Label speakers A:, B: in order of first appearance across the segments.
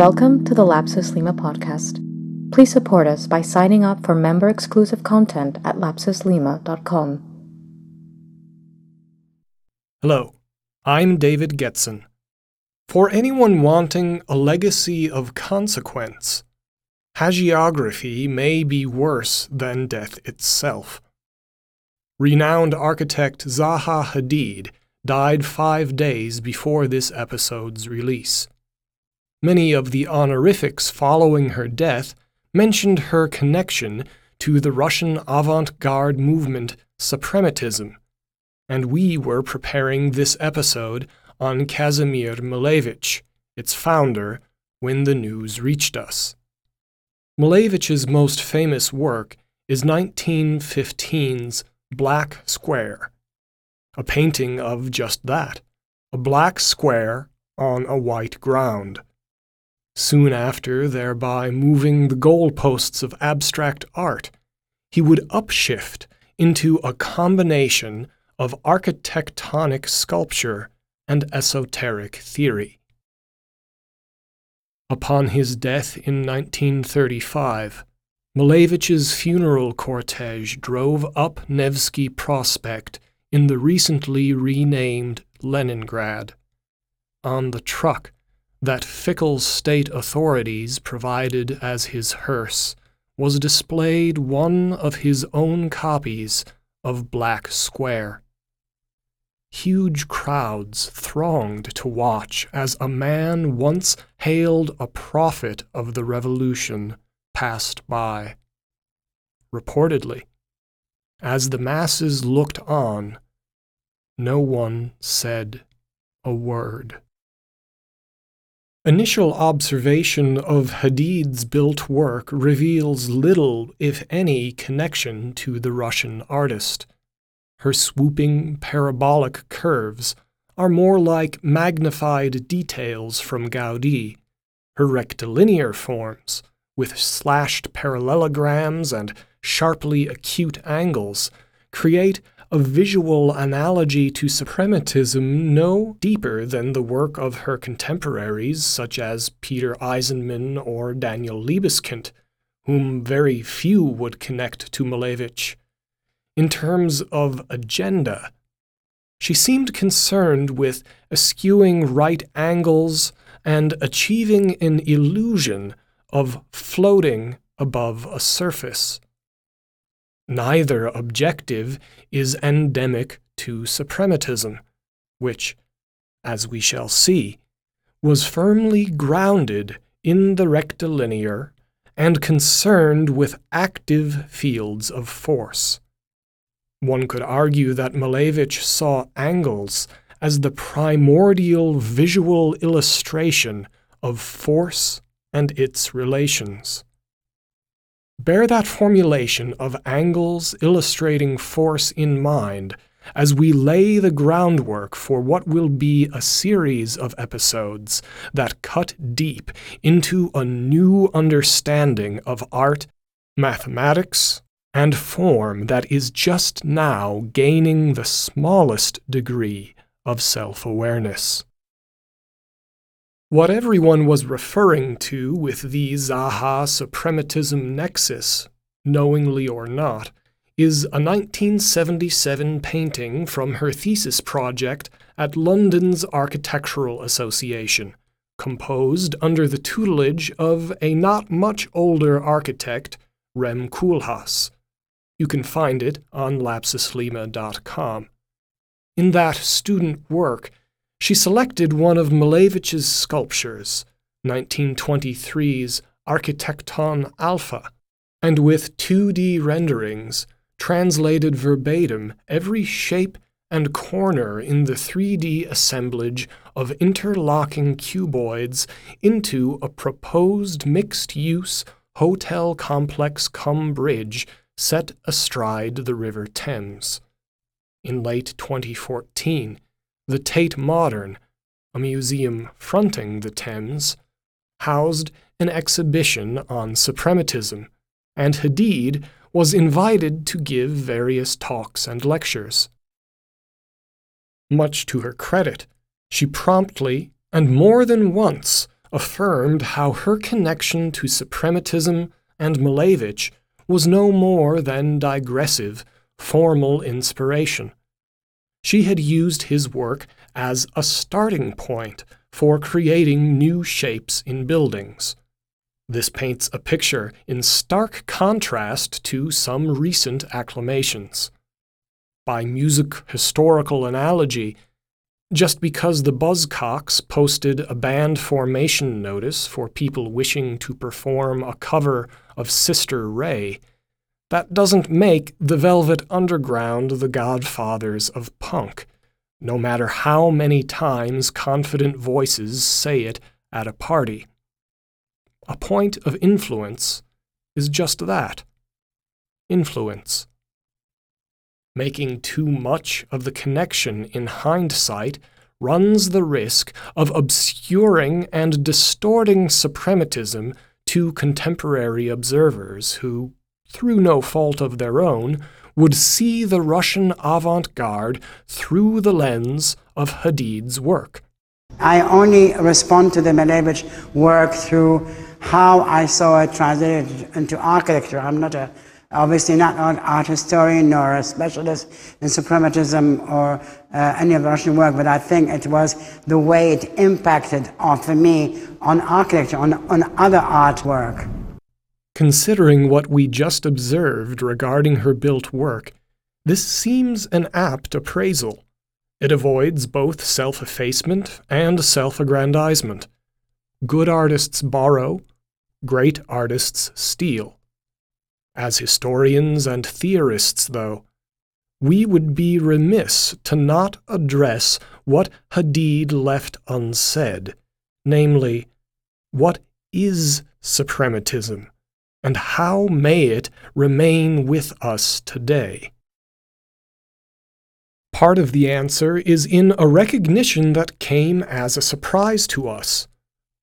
A: Welcome to the Lapsus Lima podcast. Please support us by signing up for member exclusive content at lapsuslima.com.
B: Hello, I'm David Getson. For anyone wanting a legacy of consequence, hagiography may be worse than death itself. Renowned architect Zaha Hadid died five days before this episode's release. Many of the honorifics following her death mentioned her connection to the Russian avant garde movement Suprematism, and we were preparing this episode on Kazimir Malevich, its founder, when the news reached us. Malevich's most famous work is 1915's Black Square, a painting of just that a black square on a white ground soon after, thereby moving the goalposts of abstract art, he would upshift into a combination of architectonic sculpture and esoteric theory. Upon his death in 1935, Malevich's funeral cortege drove up Nevsky Prospect in the recently renamed Leningrad. On the truck, that fickle state authorities provided as his hearse was displayed one of his own copies of Black Square. Huge crowds thronged to watch as a man once hailed a prophet of the revolution passed by. Reportedly, as the masses looked on, no one said a word. Initial observation of Hadid's built work reveals little, if any, connection to the Russian artist. Her swooping, parabolic curves are more like magnified details from Gaudi. Her rectilinear forms, with slashed parallelograms and sharply acute angles, create a visual analogy to suprematism no deeper than the work of her contemporaries, such as Peter Eisenman or Daniel Libeskind, whom very few would connect to Malevich. In terms of agenda, she seemed concerned with eschewing right angles and achieving an illusion of floating above a surface. Neither objective is endemic to suprematism, which, as we shall see, was firmly grounded in the rectilinear and concerned with active fields of force. One could argue that Malevich saw angles as the primordial visual illustration of force and its relations. Bear that formulation of angles illustrating force in mind as we lay the groundwork for what will be a series of episodes that cut deep into a new understanding of art, mathematics, and form that is just now gaining the smallest degree of self awareness. What everyone was referring to with the Zaha suprematism nexus, knowingly or not, is a 1977 painting from her thesis project at London's Architectural Association, composed under the tutelage of a not much older architect, Rem Koolhaas. You can find it on lapsuslima.com. In that student work, she selected one of Malevich's sculptures, 1923's Architecton Alpha, and with 2D renderings, translated verbatim every shape and corner in the 3D assemblage of interlocking cuboids into a proposed mixed use hotel complex cum bridge set astride the River Thames. In late 2014, the Tate Modern, a museum fronting the Thames, housed an exhibition on suprematism, and Hadid was invited to give various talks and lectures. Much to her credit, she promptly and more than once affirmed how her connection to suprematism and Malevich was no more than digressive, formal inspiration. She had used his work as a starting point for creating new shapes in buildings. This paints a picture in stark contrast to some recent acclamations. By music historical analogy, just because the Buzzcocks posted a band formation notice for people wishing to perform a cover of Sister Ray, that doesn't make the Velvet Underground the godfathers of punk, no matter how many times confident voices say it at a party. A point of influence is just that influence. Making too much of the connection in hindsight runs the risk of obscuring and distorting suprematism to contemporary observers who, through no fault of their own, would see the Russian avant garde through the lens of Hadid's work.
C: I only respond to the Malevich work through how I saw it translated into architecture. I'm not a obviously not an art historian nor a specialist in suprematism or uh, any of the Russian work, but I think it was the way it impacted on, for me on architecture, on, on other artwork.
B: Considering what we just observed regarding her built work, this seems an apt appraisal. It avoids both self effacement and self aggrandizement. Good artists borrow, great artists steal. As historians and theorists, though, we would be remiss to not address what Hadid left unsaid, namely, what is suprematism, and how may it remain with us today? Part of the answer is in a recognition that came as a surprise to us.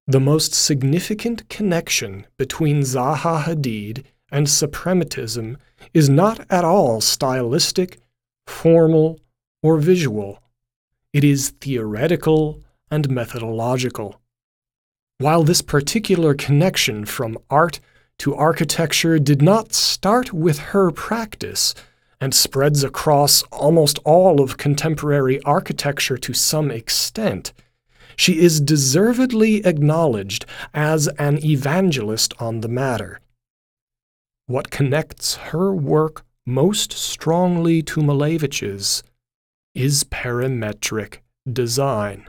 B: The most significant connection between Zaha Hadid and suprematism is not at all stylistic, formal, or visual. It is theoretical and methodological. While this particular connection from art to architecture did not start with her practice and spreads across almost all of contemporary architecture to some extent, she is deservedly acknowledged as an evangelist on the matter. What connects her work most strongly to Malevich's is parametric design.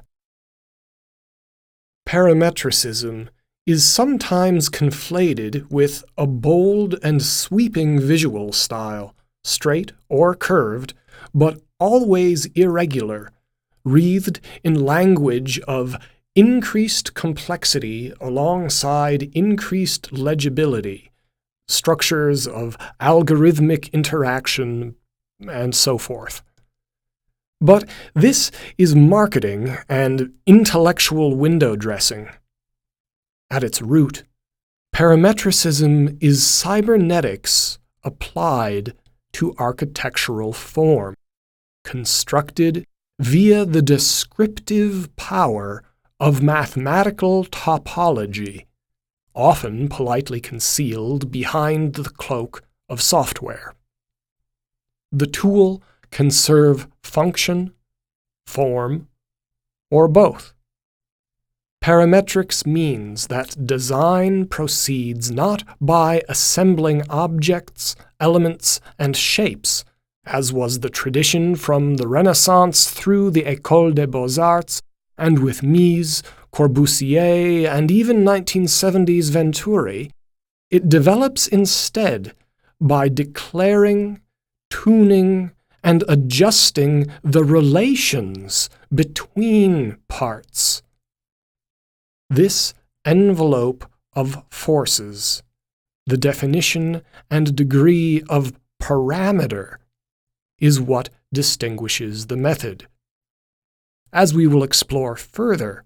B: Parametricism is sometimes conflated with a bold and sweeping visual style, straight or curved, but always irregular, wreathed in language of increased complexity alongside increased legibility, structures of algorithmic interaction, and so forth. But this is marketing and intellectual window dressing. At its root, parametricism is cybernetics applied to architectural form, constructed via the descriptive power of mathematical topology, often politely concealed behind the cloak of software. The tool can serve function, form, or both. Parametrics means that design proceeds not by assembling objects, elements, and shapes, as was the tradition from the Renaissance through the École des Beaux-Arts, and with Mies, Corbusier, and even 1970s Venturi, it develops instead by declaring, tuning, and adjusting the relations between parts this envelope of forces, the definition and degree of parameter, is what distinguishes the method. As we will explore further,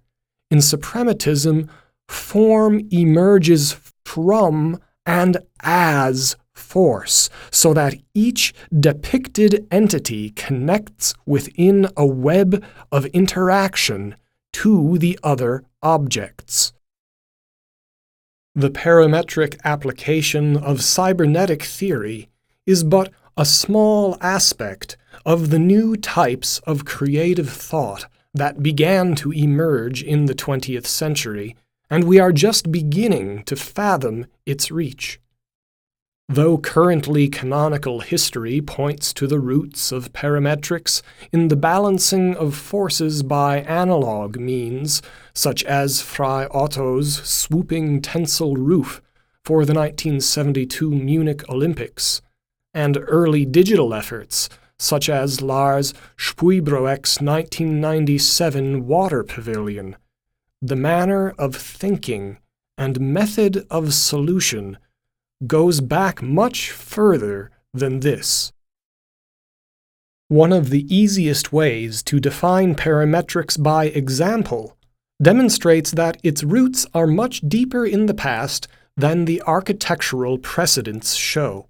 B: in suprematism, form emerges from and as force, so that each depicted entity connects within a web of interaction to the other objects. The parametric application of cybernetic theory is but a small aspect of the new types of creative thought that began to emerge in the 20th century, and we are just beginning to fathom its reach. Though currently canonical history points to the roots of parametrics in the balancing of forces by analog means, such as Frei Otto's swooping tensile roof for the 1972 Munich Olympics, and early digital efforts, such as Lars Spuybroek's 1997 Water Pavilion, the manner of thinking and method of solution goes back much further than this. One of the easiest ways to define parametrics by example demonstrates that its roots are much deeper in the past than the architectural precedents show.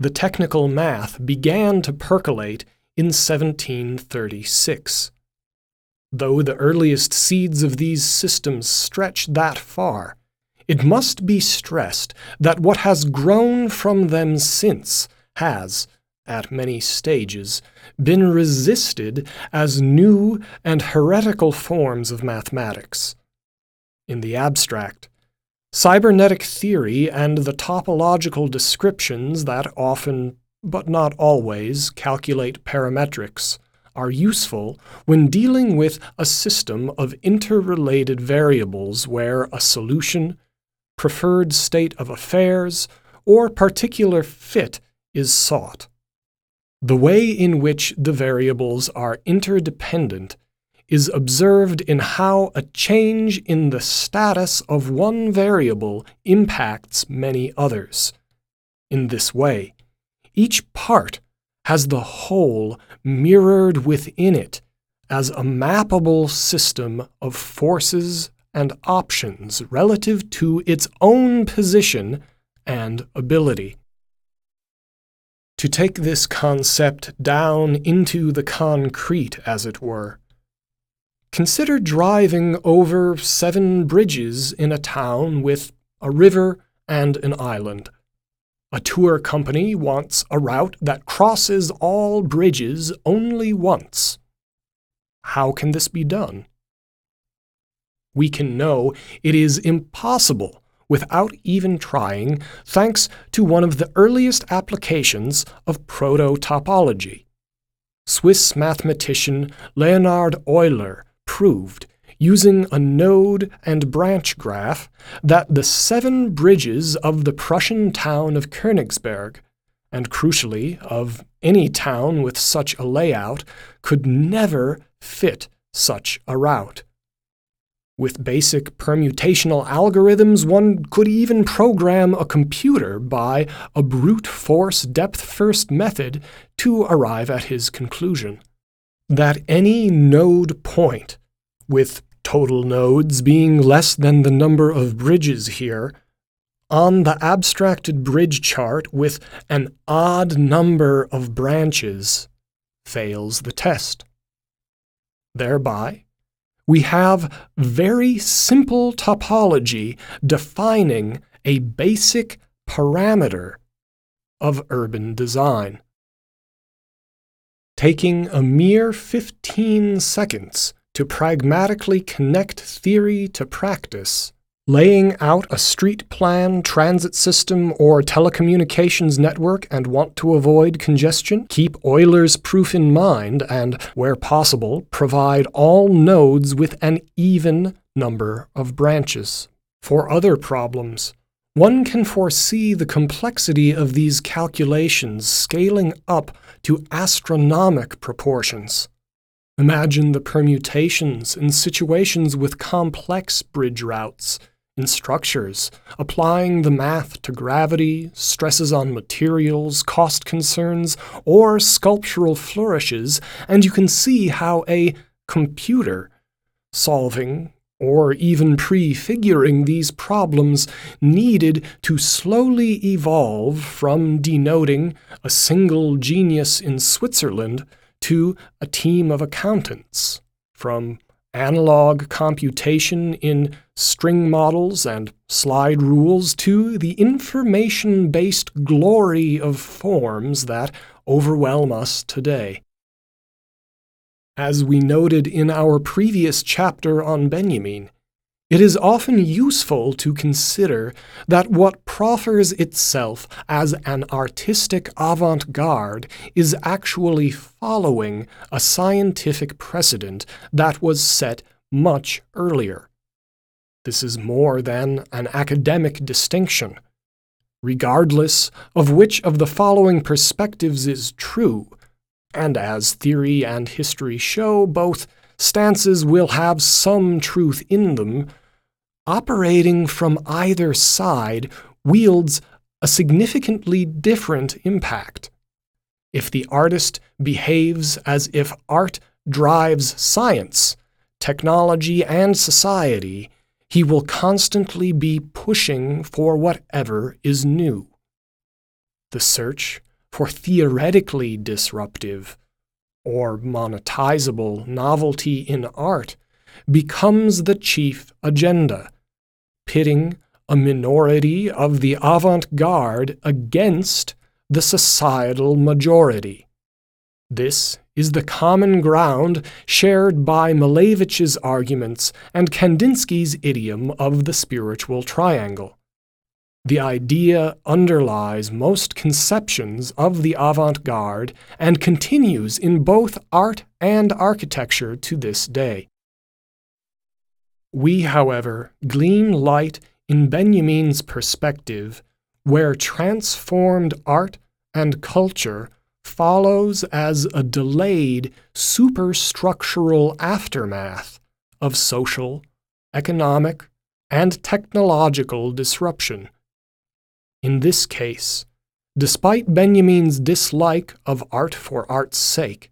B: The technical math began to percolate in 1736. Though the earliest seeds of these systems stretch that far, it must be stressed that what has grown from them since has, at many stages, been resisted as new and heretical forms of mathematics. In the abstract, cybernetic theory and the topological descriptions that often, but not always, calculate parametrics are useful when dealing with a system of interrelated variables where a solution, preferred state of affairs, or particular fit is sought. The way in which the variables are interdependent is observed in how a change in the status of one variable impacts many others. In this way, each part has the whole mirrored within it as a mappable system of forces and options relative to its own position and ability. To take this concept down into the concrete, as it were, consider driving over seven bridges in a town with a river and an island. A tour company wants a route that crosses all bridges only once. How can this be done? We can know it is impossible without even trying, thanks to one of the earliest applications of proto-topology. Swiss mathematician Leonhard Euler proved, using a node and branch graph, that the seven bridges of the Prussian town of Königsberg, and crucially of any town with such a layout, could never fit such a route. With basic permutational algorithms, one could even program a computer by a brute force depth first method to arrive at his conclusion. That any node point, with total nodes being less than the number of bridges here, on the abstracted bridge chart with an odd number of branches fails the test. Thereby, we have very simple topology defining a basic parameter of urban design. Taking a mere 15 seconds to pragmatically connect theory to practice, laying out a street plan, transit system, or telecommunications network and want to avoid congestion? Keep Euler's proof in mind and, where possible, provide all nodes with an even number of branches. For other problems, one can foresee the complexity of these calculations scaling up to astronomic proportions. Imagine the permutations in situations with complex bridge routes in structures, applying the math to gravity, stresses on materials, cost concerns, or sculptural flourishes, and you can see how a computer solving or even prefiguring these problems needed to slowly evolve from denoting a single genius in Switzerland to a team of accountants, from analog computation in string models and slide rules to the information based glory of forms that overwhelm us today. As we noted in our previous chapter on Benjamin, it is often useful to consider that what proffers itself as an artistic avant garde is actually following a scientific precedent that was set much earlier. This is more than an academic distinction. Regardless of which of the following perspectives is true, and as theory and history show, both stances will have some truth in them, operating from either side wields a significantly different impact. If the artist behaves as if art drives science, technology, and society, he will constantly be pushing for whatever is new. The search for theoretically disruptive or monetizable novelty in art becomes the chief agenda, pitting a minority of the avant garde against the societal majority. This is the common ground shared by Malevich's arguments and Kandinsky's idiom of the spiritual triangle. The idea underlies most conceptions of the avant garde and continues in both art and architecture to this day. We, however, glean light in Benjamin's perspective, where transformed art and culture follows as a delayed superstructural aftermath of social, economic, and technological disruption. In this case, despite Benjamin's dislike of art for art's sake,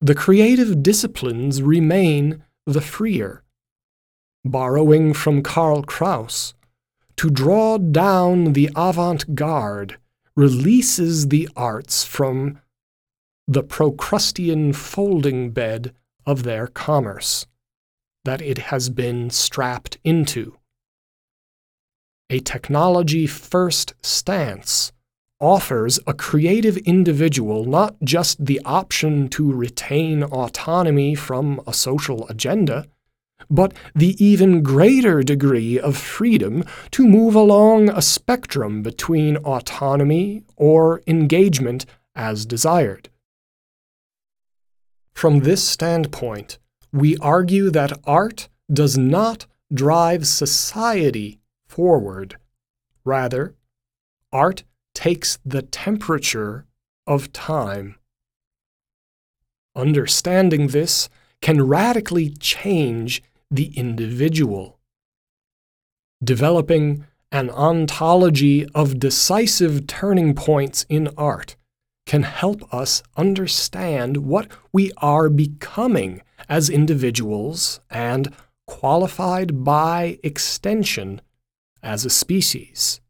B: the creative disciplines remain the freer. Borrowing from Karl Kraus, to draw down the avant garde releases the arts from the Procrustean folding bed of their commerce that it has been strapped into a technology first stance offers a creative individual not just the option to retain autonomy from a social agenda, but the even greater degree of freedom to move along a spectrum between autonomy or engagement as desired. From this standpoint, we argue that art does not drive society forward. Rather, art takes the temperature of time. Understanding this can radically change the individual. Developing an ontology of decisive turning points in art can help us understand what we are becoming as individuals and, qualified by extension, as a species.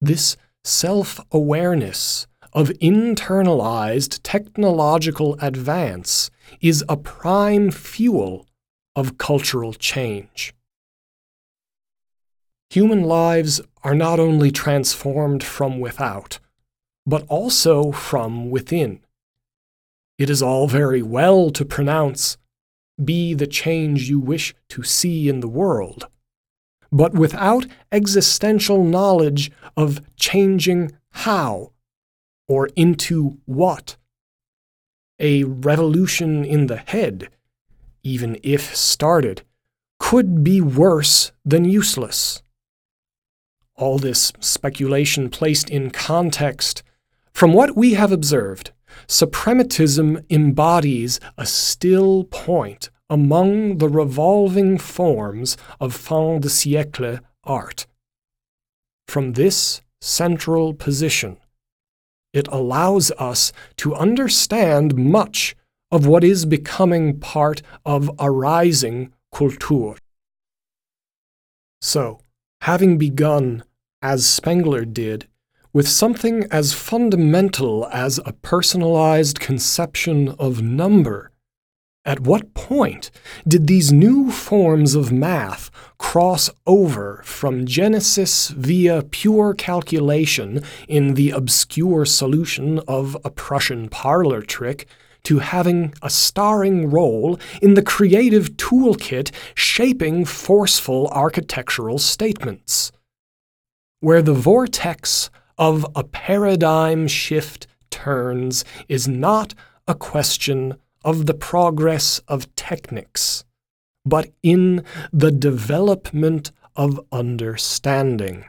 B: This self awareness of internalized technological advance is a prime fuel of cultural change. Human lives are not only transformed from without, but also from within. It is all very well to pronounce, Be the change you wish to see in the world but without existential knowledge of changing how or into what. A revolution in the head, even if started, could be worse than useless. All this speculation placed in context, from what we have observed, suprematism embodies a still point among the revolving forms of fin de siècle art. From this central position, it allows us to understand much of what is becoming part of a rising Kultur. So, having begun, as Spengler did, with something as fundamental as a personalized conception of number At what point did these new forms of math cross over from Genesis via pure calculation in the obscure solution of a Prussian parlor trick to having a starring role in the creative toolkit shaping forceful architectural statements? Where the vortex of a paradigm shift turns is not a question of the progress of techniques, but in the development of understanding.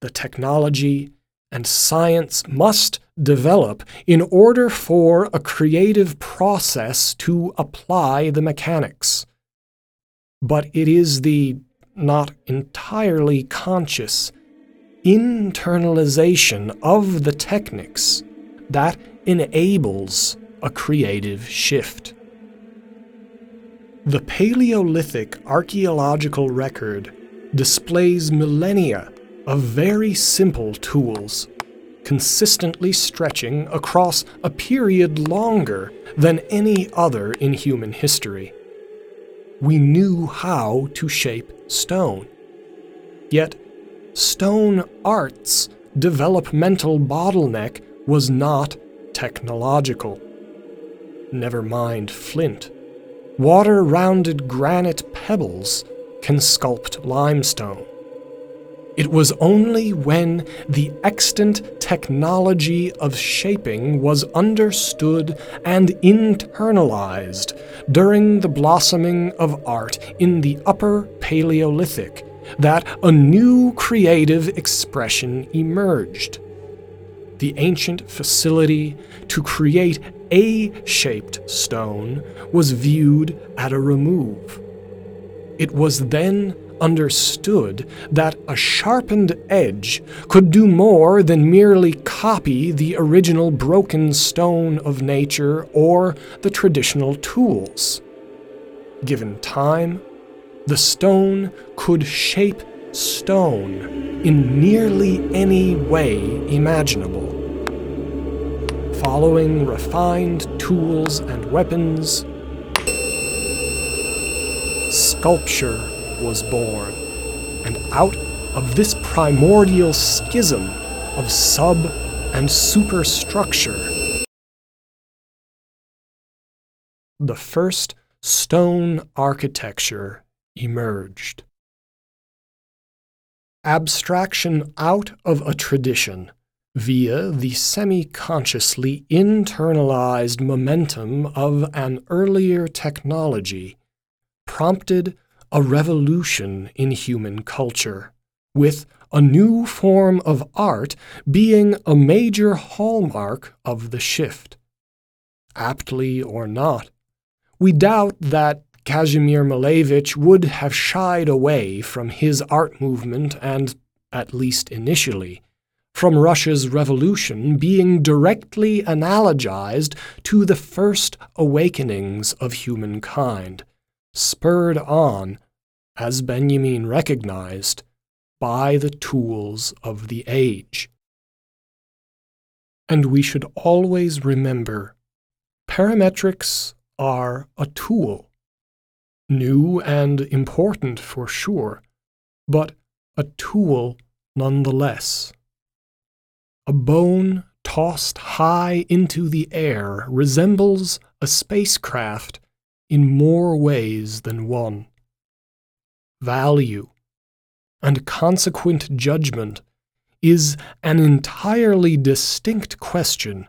B: The technology and science must develop in order for a creative process to apply the mechanics. But it is the not entirely conscious internalization of the techniques that enables a creative shift. The Paleolithic archaeological record displays millennia of very simple tools, consistently stretching across a period longer than any other in human history. We knew how to shape stone. Yet, stone art's developmental bottleneck was not technological. Never mind flint. Water rounded granite pebbles can sculpt limestone. It was only when the extant technology of shaping was understood and internalized during the blossoming of art in the Upper Paleolithic that a new creative expression emerged. The ancient facility to create a shaped stone was viewed at a remove. It was then understood that a sharpened edge could do more than merely copy the original broken stone of nature or the traditional tools. Given time, the stone could shape stone in nearly any way imaginable. Following refined tools and weapons, sculpture was born. And out of this primordial schism of sub and superstructure, the first stone architecture emerged. Abstraction out of a tradition via the semi consciously internalized momentum of an earlier technology prompted a revolution in human culture, with a new form of art being a major hallmark of the shift. Aptly or not, we doubt that Kazimir Malevich would have shied away from his art movement and, at least initially, from Russia's revolution being directly analogized to the first awakenings of humankind, spurred on, as Benjamin recognized, by the tools of the age. And we should always remember parametrics are a tool new and important for sure, but a tool nonetheless. A bone tossed high into the air resembles a spacecraft in more ways than one. Value and consequent judgment is an entirely distinct question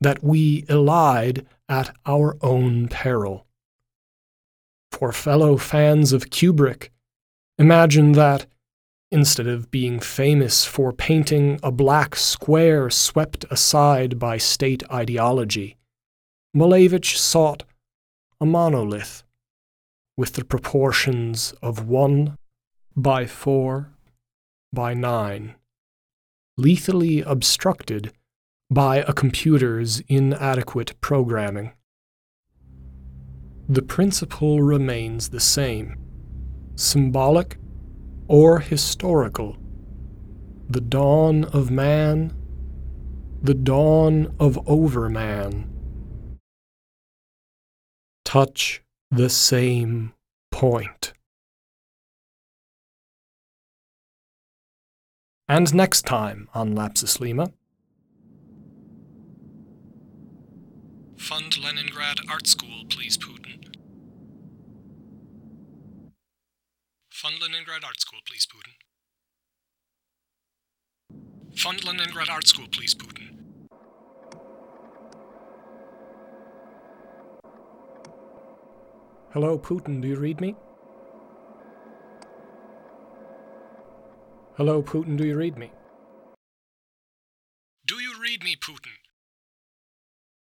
B: that we elide at our own peril. For fellow fans of Kubrick, imagine that, instead of being famous for painting a black square swept aside by state ideology, Malevich sought a monolith with the proportions of 1 by 4 by 9, lethally obstructed by a computer's inadequate programming. The principle remains the same symbolic or historical. The dawn of man, the dawn of overman. touch the same point. And next time on Lapsus Lima. Fund Leningrad Art School, please, Putin. Fund Leningrad Art School, please, Putin. Fund Leningrad Art School, please, Putin. Hello, Putin, do you read me? Hello, Putin, do you read me? Do you read me, Putin?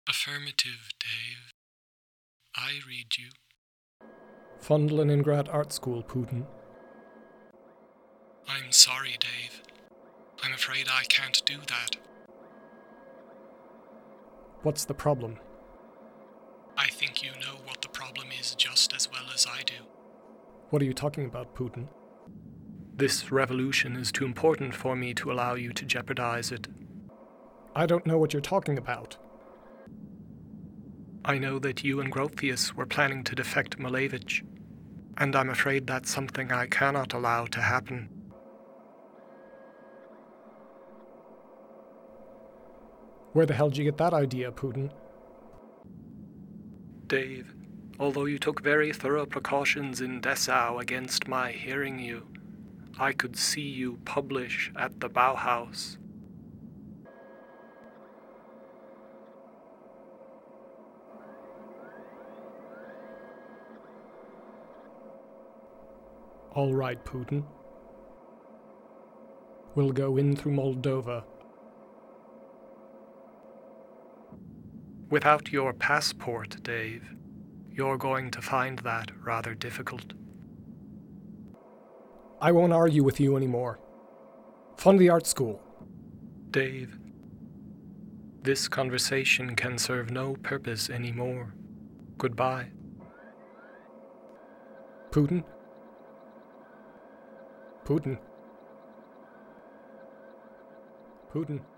B: Affirmative, Dave. I read you. Fund Leningrad Art School, Putin. I'm sorry, Dave. I'm afraid I can't do that. What's the problem? I think you know what the problem is just as well as I do. What are you talking about, Putin? This revolution is too important for me to allow you to jeopardize it. I don't know what you're talking about. I know that you and Gropius were planning to defect Malevich, and I'm afraid that's something I cannot allow to happen. Where the hell did you get that idea, Putin? Dave, although you took very thorough precautions in Dessau against my hearing you, I could see you publish at the Bauhaus. All right, Putin. We'll go in through Moldova. Without your passport, Dave, you're going to find that rather difficult. I won't argue with you anymore. Fund the art school. Dave, this conversation can serve no purpose anymore. Goodbye. Putin? Putin? Putin? Putin.